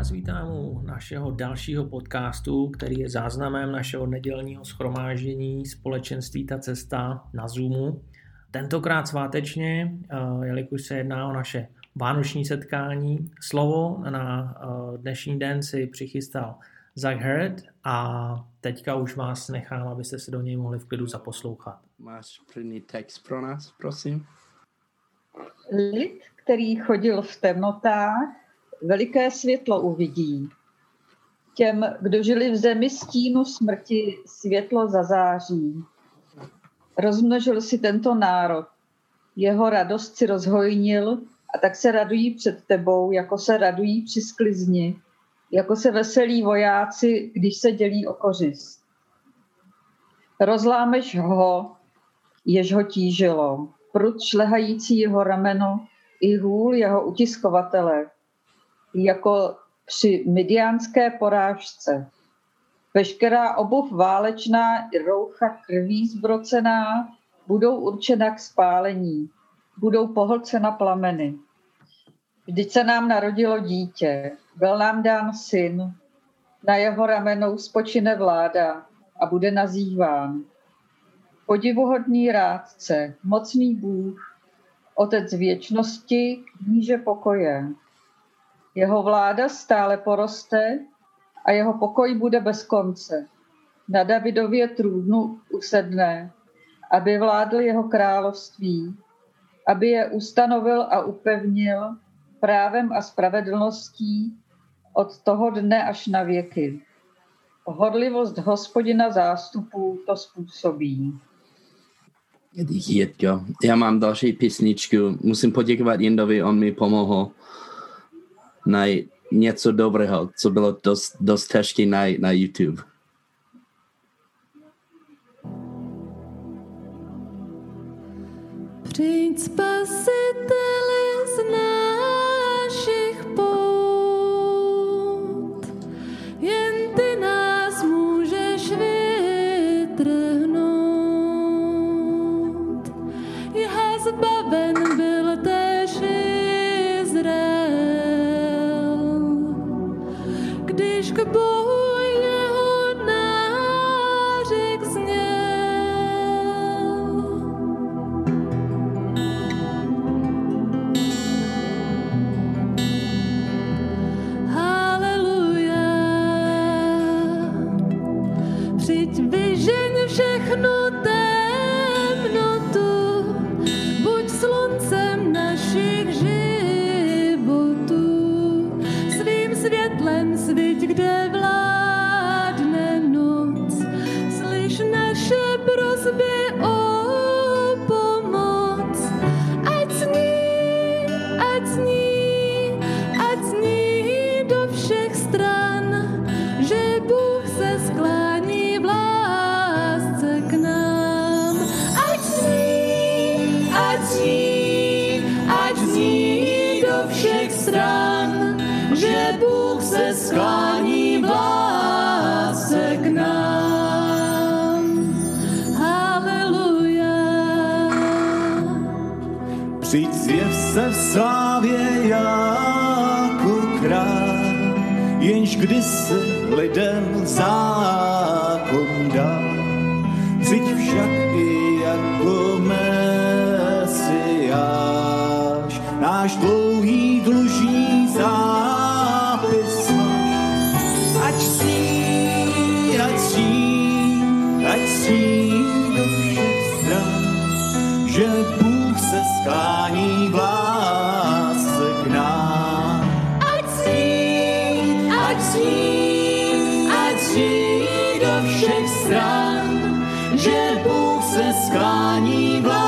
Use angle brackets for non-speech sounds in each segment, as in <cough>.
vás vítám u našeho dalšího podcastu, který je záznamem našeho nedělního schromáždění Společenství Ta cesta na Zoomu. Tentokrát svátečně, eh, jelikož se jedná o naše vánoční setkání. Slovo na eh, dnešní den si přichystal Zach Herd a teďka už vás nechám, abyste se do něj mohli v klidu zaposlouchat. Máš první text pro nás, prosím? Lid, který chodil v temnotách, veliké světlo uvidí. Těm, kdo žili v zemi stínu smrti, světlo zazáří. Rozmnožil si tento národ. Jeho radost si rozhojnil a tak se radují před tebou, jako se radují při sklizni, jako se veselí vojáci, když se dělí o kořist. Rozlámeš ho, jež ho tížilo, prut šlehající jeho rameno i hůl jeho utiskovatele, jako při midiánské porážce. Veškerá obuv válečná i roucha krví zbrocená budou určena k spálení, budou pohlcena plameny. Vždyť se nám narodilo dítě, byl nám dán syn, na jeho ramenou spočine vláda a bude nazýván. Podivuhodný rádce, mocný Bůh, otec věčnosti, kníže pokoje. Jeho vláda stále poroste a jeho pokoj bude bez konce. Na Davidově trůnu usedne, aby vládl jeho království, aby je ustanovil a upevnil právem a spravedlností od toho dne až na věky. Horlivost hospodina zástupů to způsobí. Díky, Jirko. Já mám další písničku. Musím poděkovat Jindovi, on mi pomohl najít něco dobrého, co bylo dost, dost těžké najít na YouTube. Přijď spasiteli Bůh se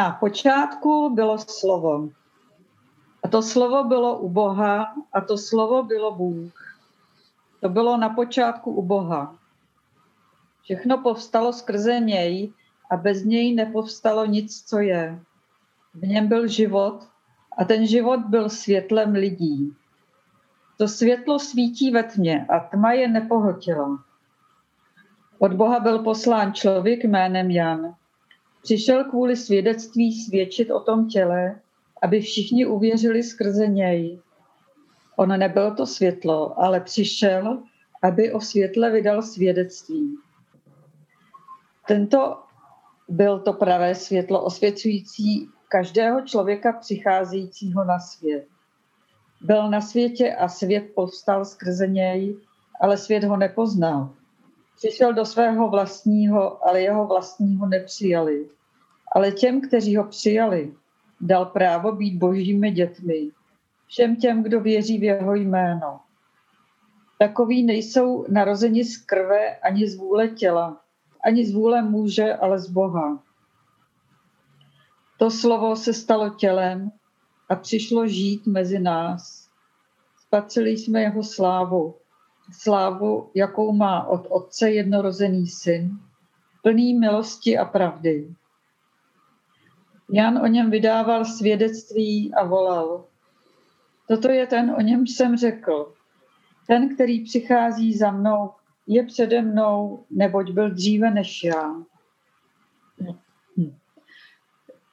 Na počátku bylo slovo. A to slovo bylo u Boha a to slovo bylo Bůh. To bylo na počátku u Boha. Všechno povstalo skrze něj a bez něj nepovstalo nic, co je. V něm byl život a ten život byl světlem lidí. To světlo svítí ve tmě a tma je nepohltila. Od Boha byl poslán člověk jménem Jan. Přišel kvůli svědectví svědčit o tom těle, aby všichni uvěřili skrze něj. On nebyl to světlo, ale přišel, aby o světle vydal svědectví. Tento byl to pravé světlo osvěcující každého člověka přicházejícího na svět. Byl na světě a svět povstal skrze něj, ale svět ho nepoznal. Přišel do svého vlastního, ale jeho vlastního nepřijali. Ale těm, kteří ho přijali, dal právo být božími dětmi. Všem těm, kdo věří v jeho jméno. Takoví nejsou narozeni z krve ani z vůle těla, ani z vůle muže, ale z Boha. To slovo se stalo tělem a přišlo žít mezi nás. Spatřili jsme jeho slávu, slávu, jakou má od Otce jednorozený syn, plný milosti a pravdy. Jan o něm vydával svědectví a volal. Toto je ten, o něm jsem řekl. Ten, který přichází za mnou, je přede mnou, neboť byl dříve než já.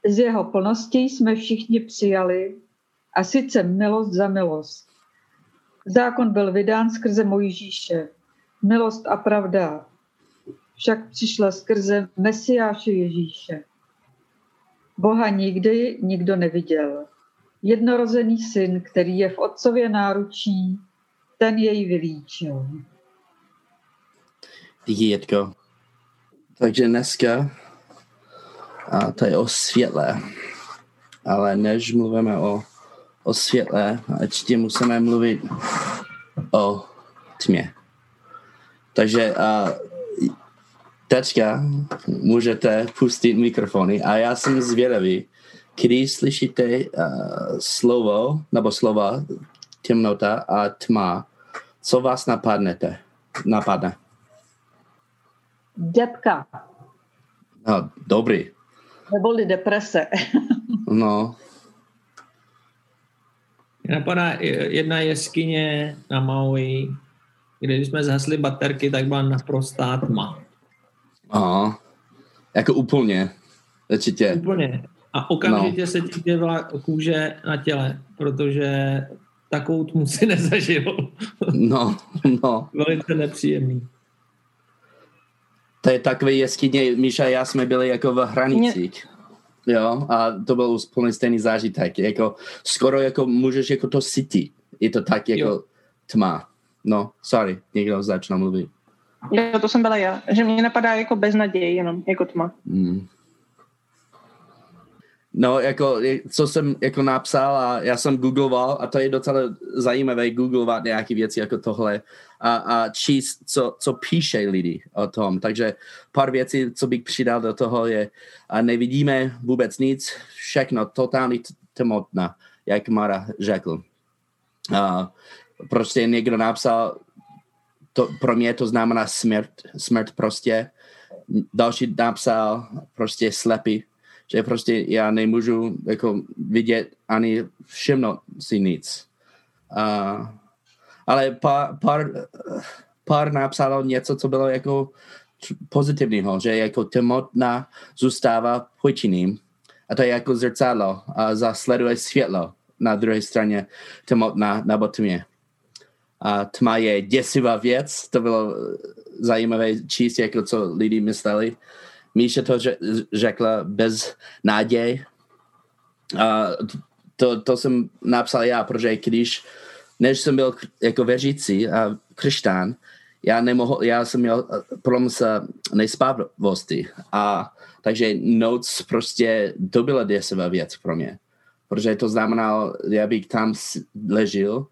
Z jeho plnosti jsme všichni přijali, a sice milost za milost. Zákon byl vydán skrze Mojžíše. Milost a pravda však přišla skrze Mesiáše Ježíše. Boha nikdy nikdo neviděl. Jednorozený syn, který je v otcově náručí, ten jej vylíčil. Díky, Jitko. Takže dneska a to je o světle. Ale než mluvíme o, o světle, ještě musíme mluvit o tmě. Takže a, teďka můžete pustit mikrofony a já jsem zvědavý, když slyšíte uh, slovo nebo slova temnota a tma, co vás napadnete? Napadne? Depka, No, dobrý. neboli deprese. No, Mě napadá eh, jedna jeskyně na Maui, kde když jsme zhasli baterky, tak byla naprostá tma. aha. Jako úplně. Určitě. Úplně. A okamžitě no. se ti dělala kůže na těle, protože takovou tmu si <laughs> nezažil. No, no. Velice nepříjemný. To je takový jeskyně, Míša a já jsme byli jako v hranicích. Jo, a to byl úplně stejný zážitek. Jako, skoro jako můžeš jako to cítit. Je to tak jako Jo. tma. No, sorry, někdo začne mluvit. Jo, to jsem byla já. Že mě napadá jako beznaděj jenom, jako tma. Mm. No, jako, co jsem jako napsal a já jsem googloval a to je docela zajímavé googlovat nějaké věci jako tohle a, a číst, co, co píše lidi o tom. Takže pár věcí, co bych přidal do toho je, a nevidíme vůbec nic, všechno totálně t- temnotná, jak Mara řekl. A prostě někdo napsal, to, pro mě to znamená smrt, smrt prostě. Další napsal prostě slepý, že prostě já nemůžu jako vidět ani všimnout si nic. Uh, ale pár, pár, pár napsalo něco, co bylo jako pozitivního, že jako temnotna zůstává půjčiným a to je jako zrcadlo a zasleduje světlo na druhé straně temnotna nebo tmě. A tma je děsivá věc, to bylo zajímavé číst, jako co lidi mysleli. Míša to ře- řekla bez náděj. A to, to jsem napsal já, protože když než jsem byl jako věřící a křesťan, já nemohl, já jsem měl eh, problém s nespávostí a takže noc prostě to byla děsivá věc pro mě. Protože to znamenalo, já bych tam ležel,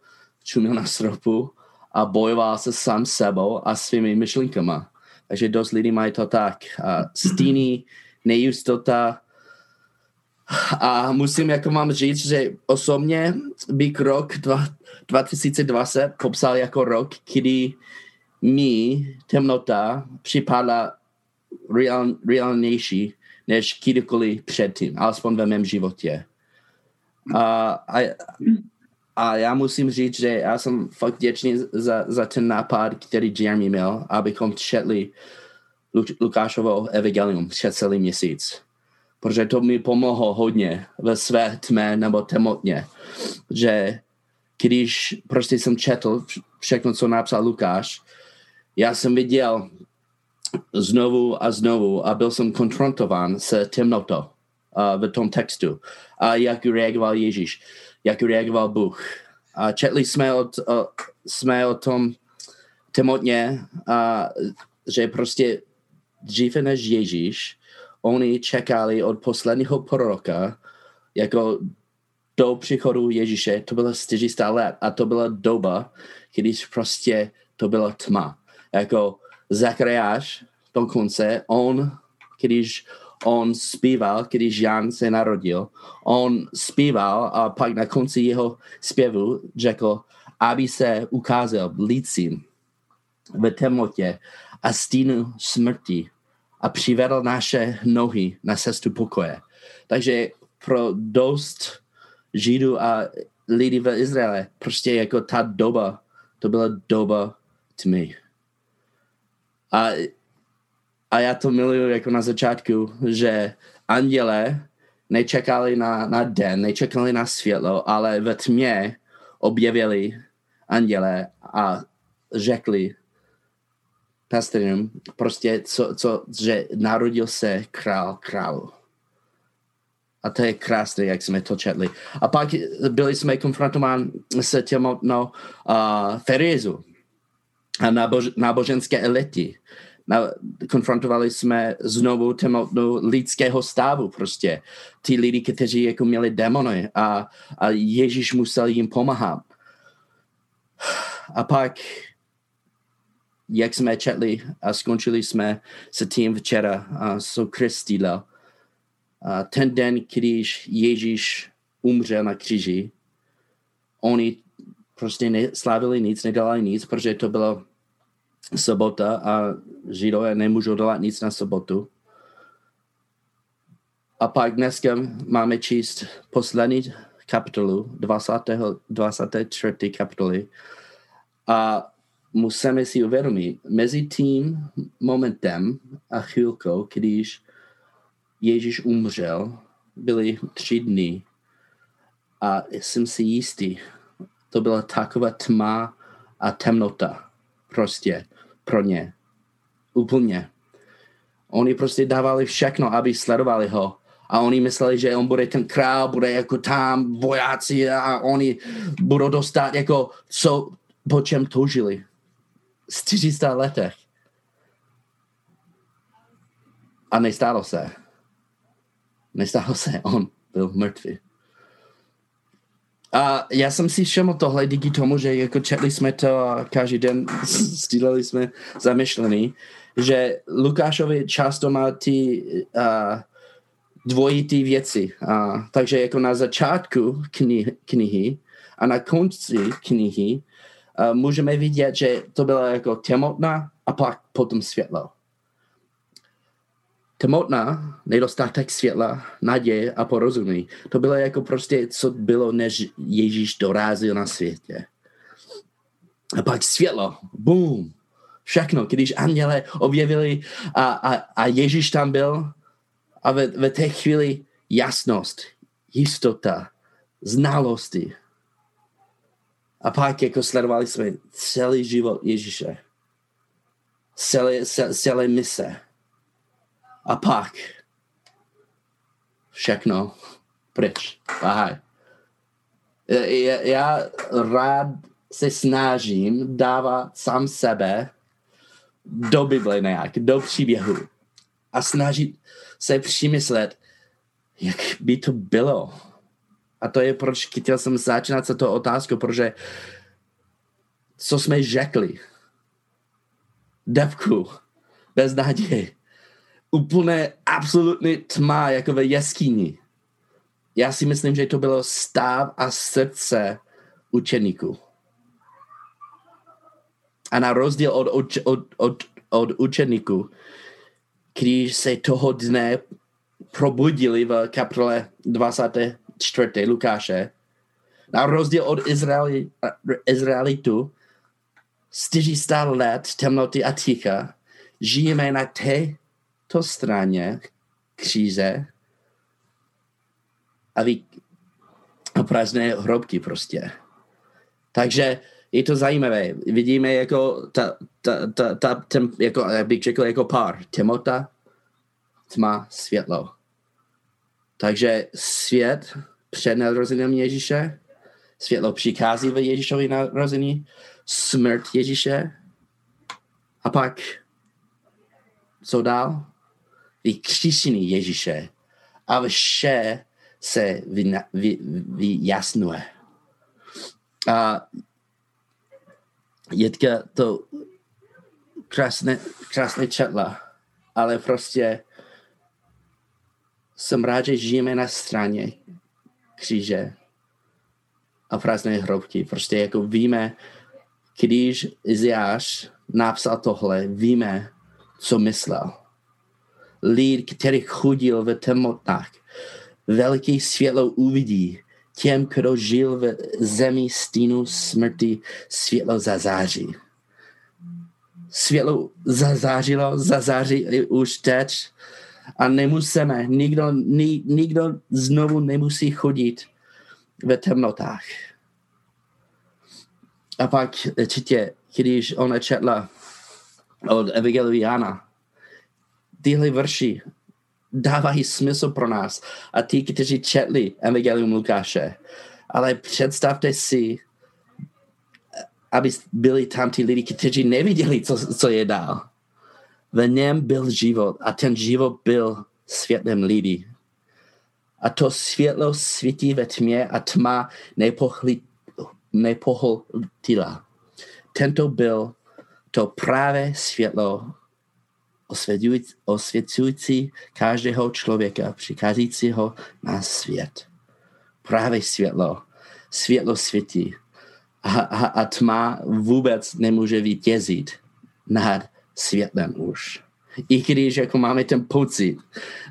čumil na stropu a bojoval se sám sebou a svými myšlenkama. Takže dost lidí mají to tak. A stíny, nejistota. A musím jako mám říct, že osobně bych rok 2020 popsal jako rok, kdy mi temnota připadla real, reálnější než kdykoliv předtím, alespoň ve mém životě. A, a, a já musím říct, že já jsem fakt vděčný za, za ten nápad, který Jeremy měl, abychom četli Lukášovo evangelium před celý měsíc. Protože to mi pomohlo hodně ve své tmě nebo temotně. Že když prostě jsem četl všechno, co napsal Lukáš, já jsem viděl znovu a znovu a byl jsem konfrontován s temnotou uh, v tom textu. A jak reagoval Ježíš, jak reagoval Bůh. A četli jsme o, o, jsme o tom temotně, a, že prostě dříve než Ježíš, oni čekali od posledního proroka, jako do příchodu Ježíše, to bylo 400 let a to byla doba, když prostě to byla tma. Jako Zachariáš dokonce, on, když on zpíval, když Jan se narodil, on zpíval a pak na konci jeho zpěvu řekl, aby se ukázal lidcím v temnotě a stínu smrti a přivedl naše nohy na cestu pokoje. Takže pro dost Židů a lidí v Izraele, prostě jako ta doba, to byla doba tmy. A, a já to miluju jako na začátku, že anděle nečekali na, na den, nečekali na světlo, ale ve tmě objevili anděle a řekli pastorům prostě, co, co, že narodil se král králu. A to je krásné, jak jsme to četli. A pak byli jsme konfrontováni s těmotnou uh, Ferezu a nábož, náboženské elity. Konfrontovali jsme znovu temotnou lidského stavu prostě. Ty lidi, kteří jako měli demony a, a Ježíš musel jim pomáhat. A pak, jak jsme četli a skončili jsme se tím včera, a so a ten den, když Ježíš umřel na kříži, oni prostě neslávili nic, nedělali nic, protože to byla sobota a židové nemůžou dělat nic na sobotu. A pak dneska máme číst poslední kapitolu, 20, 23. kapitoly. A musíme si uvědomit, mezi tím momentem a chvilkou, když Ježíš umřel, byly tři dny a jsem si jistý, to byla taková tma a temnota prostě pro ně. Úplně. Oni prostě dávali všechno, aby sledovali ho. A oni mysleli, že on bude ten král, bude jako tam vojáci a oni budou dostat jako co, po čem toužili. 400 letech. A nestálo se. Nestalo se, on byl mrtvý. A já jsem si všiml tohle díky tomu, že jako četli jsme to a každý den <laughs> sdíleli jsme zamyšlený, že Lukášovi často má ty uh, dvojitý věci. Uh, takže jako na začátku knihy, knihy a na konci knihy uh, můžeme vidět, že to bylo jako temnotná a pak potom světlo temnotná, nedostatek světla, naděje a porozumí. To bylo jako prostě, co bylo, než Ježíš dorazil na světě. A pak světlo, boom, všechno, když anděle objevili a, a, a Ježíš tam byl a ve, ve té chvíli jasnost, jistota, znalosti. A pak jako sledovali jsme celý život Ježíše. Celé, celé mise a pak všechno pryč. Ahaj. Já, rád se snažím dávat sám sebe do Bible nějak, do příběhu a snažit se přemyslet, jak by to bylo. A to je, proč chtěl jsem začínat se to otázkou, protože co jsme řekli, depku, bez naděje, úplně absolutní tma, jako ve jeskyni. Já si myslím, že to bylo stav a srdce učeníků. A na rozdíl od, od, od, od, od učeníků, když se toho dne probudili v kapitole 24. Lukáše, na rozdíl od Izraeli, Izraelitu, 400 let temnoty a ticha, žijeme na této straně kříže a, vy, a prázdné hrobky prostě. Takže je to zajímavé. Vidíme jako ta, ta, ta, ta ten, jako, jak bych řekl, jako pár. Temota, tma, světlo. Takže svět před narozením Ježíše, světlo přichází v Ježíšovi narození, smrt Ježíše a pak co dál? Vykříšení Ježíše a vše se vyjasnuje. A Jitka to krásně, krásně četla, ale prostě jsem rád, že žijeme na straně kříže a prázdné hrobky. Prostě jako víme, když Iziáš napsal tohle, víme, co myslel. Lid, který chodil v temnotách, velký světlo uvidí, těm, kdo žil v zemi stínu smrti, světlo zazáří. Světlo zazářilo, zazáří už teď a nemusíme, nikdo, ni, nikdo znovu nemusí chodit ve temnotách. A pak určitě, když ona četla od Evangeliana, tyhle vrši dávají smysl pro nás a ty, kteří četli Evangelium Lukáše. Ale představte si, aby byli tam ty lidi, kteří neviděli, co, co je dál. V něm byl život a ten život byl světlem lidí. A to světlo svítí ve tmě a tma nepohltila. Tento byl to právě světlo osvěcující každého člověka přicházícího na svět. Právě světlo. Světlo světí. A, a, a tma vůbec nemůže vítězit nad světlem už. I když jako máme ten pocit,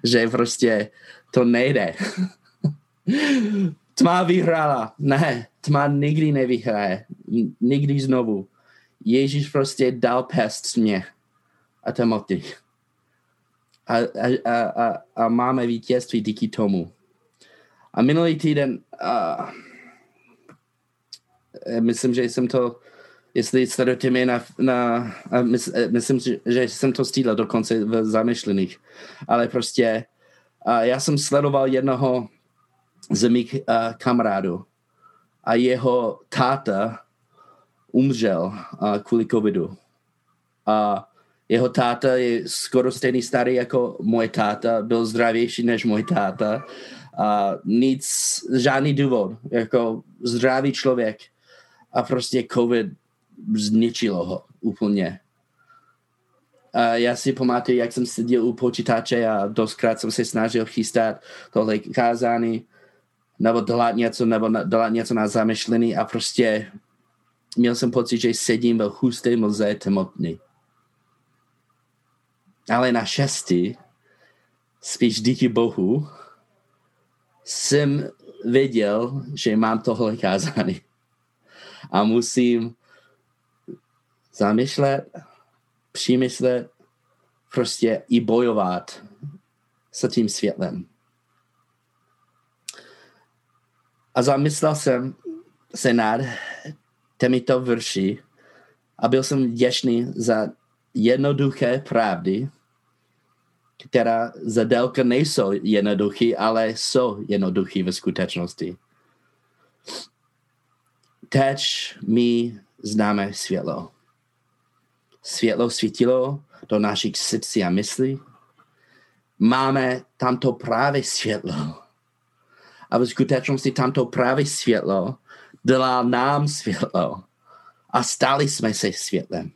že prostě to nejde. <laughs> tma vyhrála. Ne, tma nikdy nevyhraje. Nikdy znovu. Ježíš prostě dal pest mě a temoty. A, a, a, a, a máme vítězství díky tomu. A minulý týden, a, myslím, že jsem to, jestli sledujete mě na, na a mys, myslím, že jsem to stýdl dokonce v zamyšlených, ale prostě a já jsem sledoval jednoho z mých uh, kamarádů a jeho táta umřel uh, kvůli covidu. A jeho táta je skoro stejný starý jako můj táta, byl zdravější než můj táta. A nic, žádný důvod, jako zdravý člověk. A prostě covid zničilo ho úplně. A já si pamatuju, jak jsem seděl u počítače a doskrát jsem se snažil chystat tohle kázání, nebo dělat něco, nebo dělat něco na zamyšlení a prostě měl jsem pocit, že sedím ve husté mlze temnotný ale na šestý, spíš díky Bohu, jsem věděl, že mám tohle kázání. A musím zamýšlet, přemýšlet, prostě i bojovat s tím světlem. A zamyslel jsem se nad těmito vrši a byl jsem vděčný za jednoduché pravdy, která zadelka nejsou jednoduché, ale jsou jednoduché ve skutečnosti. teď my známe světlo. Světlo svítilo do našich srdcí a myslí. Máme tamto právě světlo. A v skutečnosti tamto právě světlo dala nám světlo a stali jsme se světlem.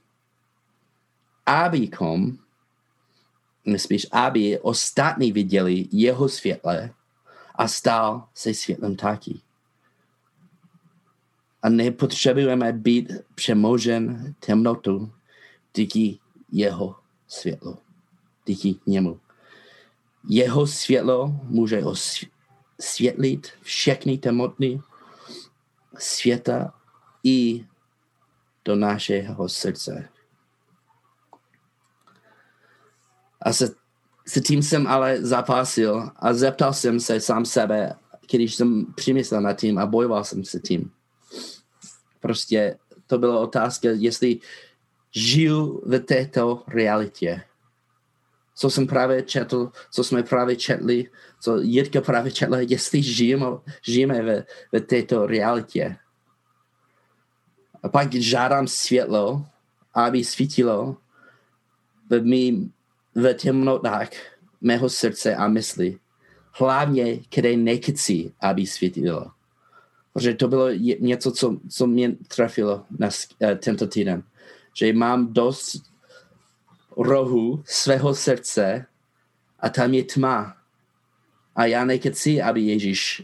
Abychom, spíš aby ostatní viděli jeho světle a stal se světlem taky. A nepotřebujeme být přemožen temnotu díky jeho světlu, díky němu. Jeho světlo může osvětlit všechny temnoty světa i do našeho srdce. A se, se tím jsem ale zapásil a zeptal jsem se sám sebe, když jsem přemyslel nad tím a bojoval jsem se tím. Prostě to byla otázka, jestli žiju v této realitě. Co jsem právě četl, co jsme právě četli, co Jitka právě četla, jestli žijeme, žijeme v, v této realitě. A pak žádám světlo, aby svítilo v, mým, v temnotách mého srdce a mysli. Hlavně, které nechci, aby svítilo. Protože to bylo něco, co, co mě trefilo na, uh, tento týden. Že mám dost rohu svého srdce a tam je tma. A já nechci, aby Ježíš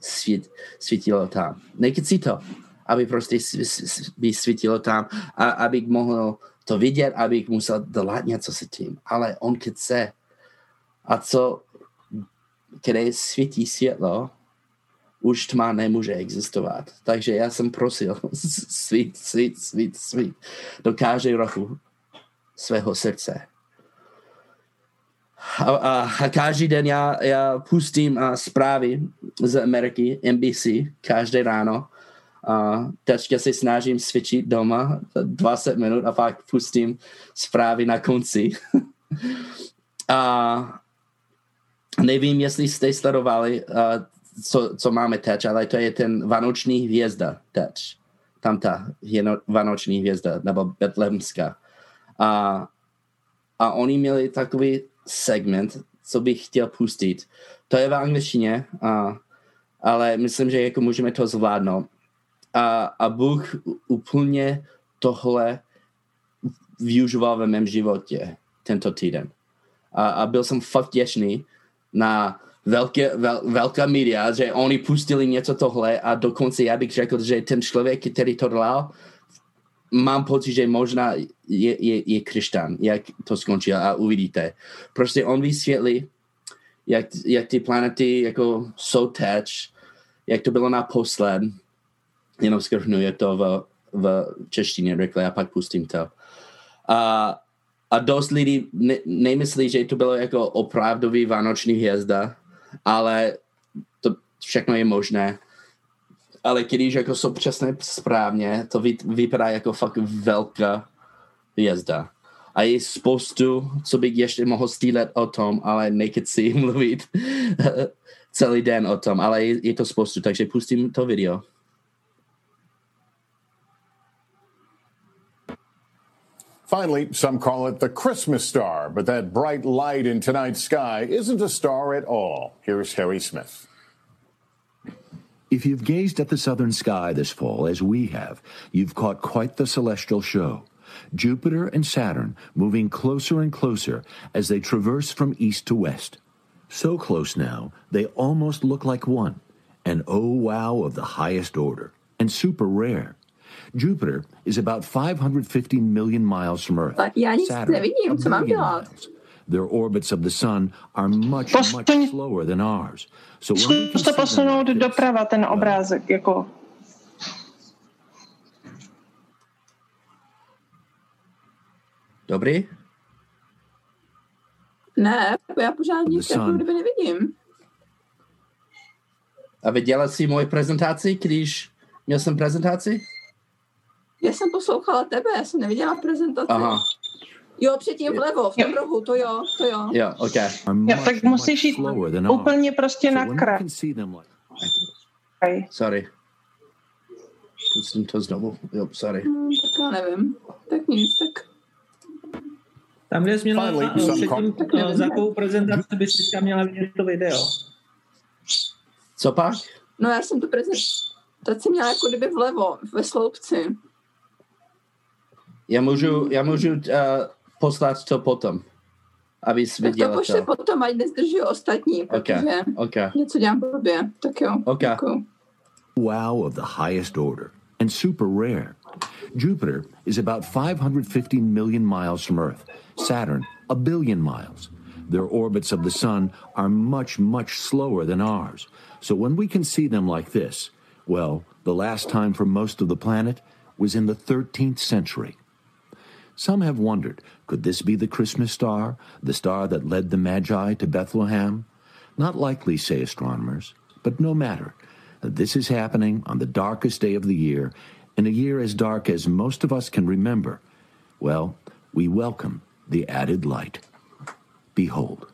svít, svítilo tam. Nechci to aby prostě by svítilo tam a abych mohl to vidět, abych musel dělat něco s tím. Ale on chce. A co, kde svítí světlo, už tma nemůže existovat. Takže já jsem prosil <laughs> svít, svít, svít, svít do každé roku svého srdce. A, a, a každý den já, já pustím a zprávy z Ameriky, NBC, každé ráno a teďka se snažím cvičit doma 20 minut a pak pustím zprávy na konci. <laughs> a nevím, jestli jste sledovali, co, co máme teď, ale to je ten Vánoční hvězda teď. Tam ta Vánoční hvězda, nebo Betlemská. A, a oni měli takový segment, co bych chtěl pustit. To je v angličtině, a, ale myslím, že jako můžeme to zvládnout a, a Bůh úplně tohle využíval ve mém životě tento týden. A, a byl jsem fakt těšný na velké, vel, velká média, že oni pustili něco tohle a dokonce já bych řekl, že ten člověk, který to dělal, mám pocit, že možná je, je, je křesťan, jak to skončil a uvidíte. Prostě on vysvětlí, jak, jak ty planety jako jsou teď, jak to bylo naposled, jenom skrhnu, je to v, v češtině rychle a pak pustím to. A, a dost lidí ne, nemyslí, že to bylo jako opravdový vánoční hvězda, ale to všechno je možné. Ale když jako jsou přesně správně, to vy, vypadá jako fakt velká hvězda. A je spoustu, co bych ještě mohl stílet o tom, ale nechci <laughs> mluvit <laughs> celý den o tom, ale je, je to spoustu, takže pustím to video. Finally, some call it the Christmas star, but that bright light in tonight's sky isn't a star at all. Here's Harry Smith. If you've gazed at the southern sky this fall, as we have, you've caught quite the celestial show. Jupiter and Saturn moving closer and closer as they traverse from east to west. So close now, they almost look like one. An oh wow of the highest order, and super rare. Jupiter is about 550 million miles from Earth. Tak já nic Saturn, nevidím, co mám dělat? miles. Their orbits of the sun are much, Posuň- much slower than ours. So when we Zkus to posunout doprava, ten obrázek, jako Dobrý? Ne, já pořád nic jako kdyby nevidím. A viděla jsi moji prezentaci, když měl jsem prezentaci? Já jsem poslouchala tebe, já jsem neviděla prezentaci. Aha, Jo, předtím vlevo, v tom Jo. rohu, to jo, to jo. jo, ok. Jo, tak musíš jít úplně prostě na kraj. Sorry. pustím to znovu. Jo, sorry. Hmm, tak já nevím. Tak nic, tak Tam, kde jsi měla Finally, předtím, za jakou prezentaci bys teďka měla vidět to video. Co pak? No já jsem tu prezentaci měla jako kdyby vlevo, ve sloupci. Já můžu, já můžu uh, poslat to potom, abys Tak to viděla pošli to. potom, ať nezdrží ostatní, protože Okay. něco dělám blbě. Tak jo. Okay. Děkuju. Wow of the highest order and super rare. Jupiter is about 550 million miles from Earth, Saturn, a billion miles. Their orbits of the Sun are much, much slower than ours. So when we can see them like this, well, the last time for most of the planet was in the 13th century. Some have wondered could this be the Christmas star, the star that led the Magi to Bethlehem? Not likely, say astronomers, but no matter. This is happening on the darkest day of the year, in a year as dark as most of us can remember. Well, we welcome the added light. Behold.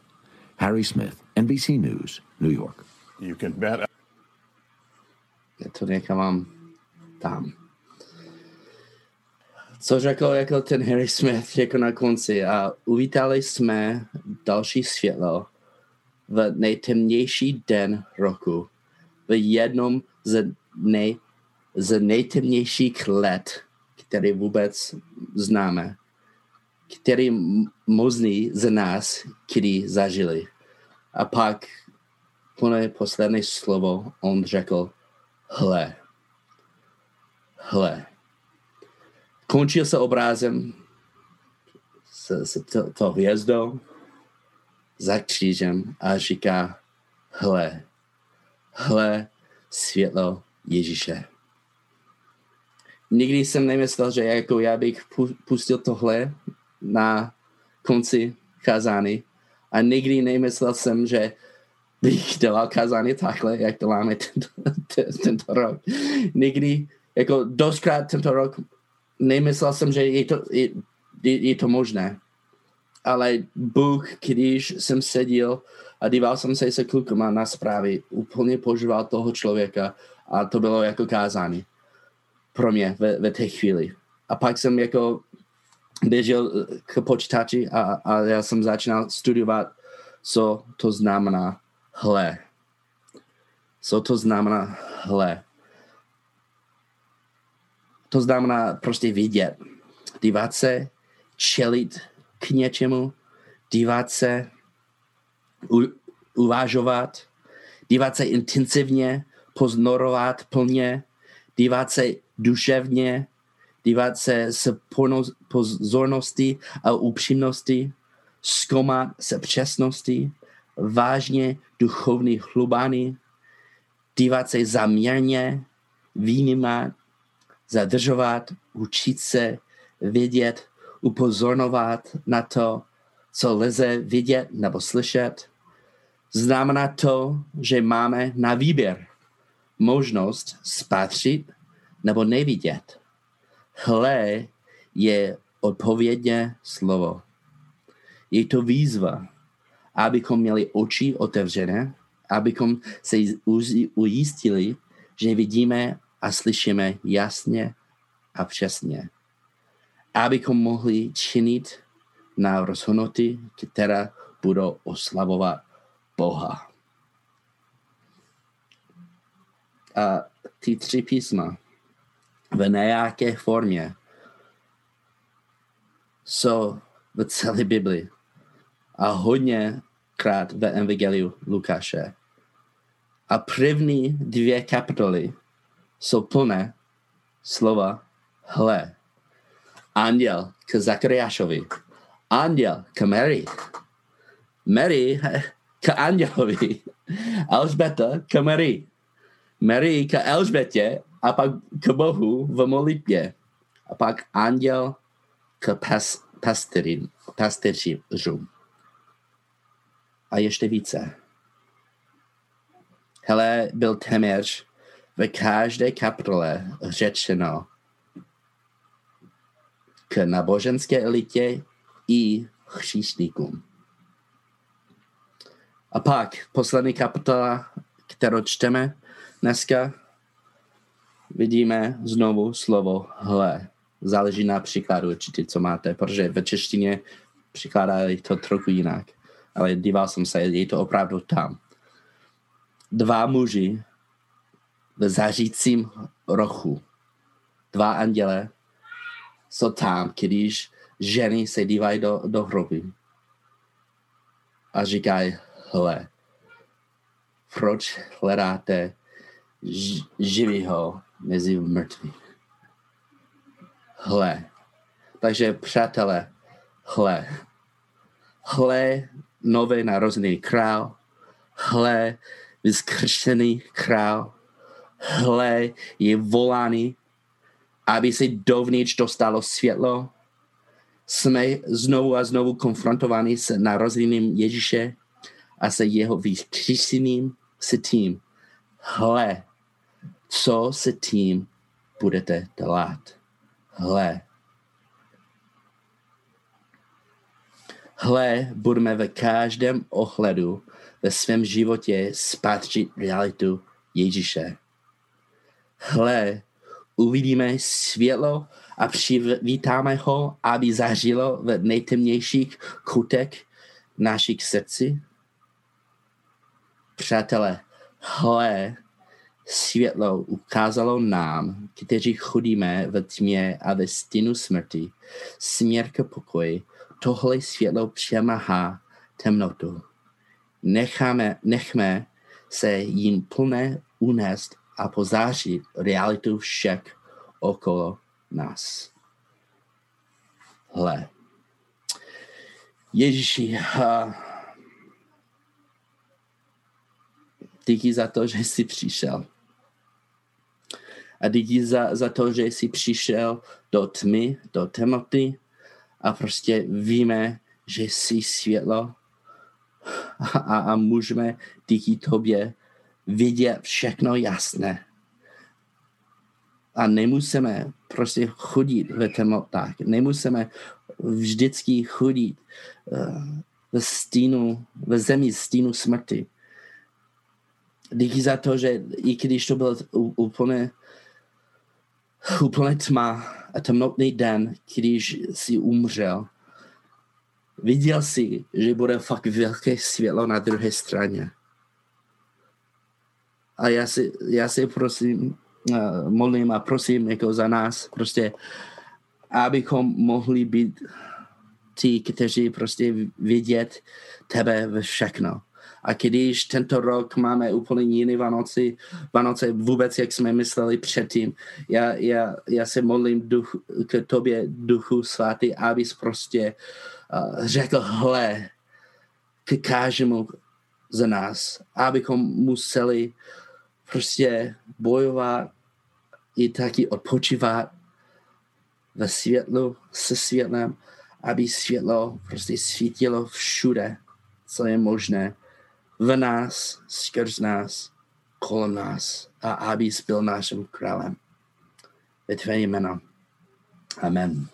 Harry Smith, NBC News, New York. You can bet Já to nechám tam. Co řekl jako ten Harry Smith jako na konci a uvítali jsme další světlo v nejtemnější den roku, v jednom z, nej, z nejtemnějších let, který vůbec známe, který možný z nás kdy zažili. A pak plné poslední slovo on řekl, hle, hle. Končil se obrázem s, s to, to hvězdou za křížem a říká, hle, hle světlo Ježíše. Nikdy jsem nemyslel, že jako já bych pu- pustil tohle na konci kázání a nikdy nemyslel jsem, že bych dělal kázání takhle, jak děláme tento, <laughs> tento rok. Nikdy, jako doskrát tento rok, nemyslel jsem, že je to, je, je, to možné. Ale Bůh, když jsem seděl a díval jsem se se klukama na zprávy, úplně požíval toho člověka a to bylo jako kázání pro mě ve, ve té chvíli. A pak jsem jako běžel k počítači a, a já jsem začínal studovat, co to znamená hle. Co to znamená hle? To znamená prostě vidět, dívat se, čelit k něčemu, dívat se, u, uvažovat, dívat se intenzivně, pozorovat plně, dívat se duševně, dívat se s pozorností a upřímností, zkoumat se přesností, vážně duchovní hlubany, dívat se zaměrně, vnímat, zadržovat, učit se, vědět, upozorňovat na to, co lze vidět nebo slyšet. Znamená to, že máme na výběr možnost spatřit nebo nevidět. Hle je odpovědně slovo. Je to výzva, abychom měli oči otevřené, abychom se ujistili, že vidíme a slyšíme jasně a přesně. Abychom mohli činit na rozhodnutí, která budou oslavovat Boha. A ty tři písma v nějaké formě jsou v celé Bibli a hodně krát ve Evangeliu Lukáše. A první dvě kapitoly jsou plné slova hle. Anděl k Zakariášovi. Anděl k Mary. Mary k andělovi. <laughs> Alžbeta k Mary. Mary k Elžbetě a pak k Bohu v modlitbě. A pak anděl k pas, pasterin, pasteřům. A ještě více. Hele, byl téměř v každé kapitole řečeno k náboženské elitě i hříšníkům. A pak poslední kapitola, kterou čteme dneska, vidíme znovu slovo hle. Záleží na příkladu určitě, co máte, protože ve češtině přikládají to trochu jinak. Ale díval jsem se, je to opravdu tam. Dva muži v zařícím rochu. Dva anděle jsou tam, když ženy se dívají do, do hroby a říkají, hle, proč hledáte živýho mezi mrtvými? Hle. Takže přátelé, hle. Hle, nový narozený král. Hle, vyzkršený král. Hle, je volaný, aby se dovnitř dostalo světlo. Jsme znovu a znovu konfrontováni s narozením Ježíše a se jeho vyskříšením se tím. Hle, co se tím budete dělat? Hle. Hle, budeme ve každém ohledu ve svém životě spatřit realitu Ježíše. Hle, uvidíme světlo a přivítáme ho, aby zažilo v nejtemnějších kutech našich srdcí. Přátelé, hle, světlo ukázalo nám, kteří chodíme v tmě a ve stínu smrti, směr k pokoji. Tohle světlo přemáhá temnotu. Necháme, nechme se jim plné unést a pozářit realitu všech okolo nás. Hle. Ježíši, díky za to, že jsi přišel. A díky za, za to, že jsi přišel do tmy, do temnoty a prostě víme, že jsi světlo a, a, a můžeme díky tobě vidět všechno jasné. A nemusíme prostě chodit ve temnotách. Nemusíme vždycky chodit uh, ve stínu, ve zemi stínu smrti. Díky za to, že i když to byl úplně, úplně tma a temnotný den, když jsi umřel, viděl jsi, že bude fakt velké světlo na druhé straně. A já si, já si prosím, uh, molím a prosím jako za nás, prostě, abychom mohli být ti, kteří prostě vidět tebe ve všechno. A když tento rok máme úplně jiný Vánoci, Vánoce vůbec, jak jsme mysleli předtím, já, já, já se modlím duch, k tobě, duchu svatý, abys prostě uh, řekl, hle, k každému za nás, abychom museli prostě bojovat i taky odpočívat ve světlu, se světlem, aby světlo prostě svítilo všude, co je možné v nás, skrz nás, kolem nás a aby byl naším králem. Ve tvé jméno. Amen.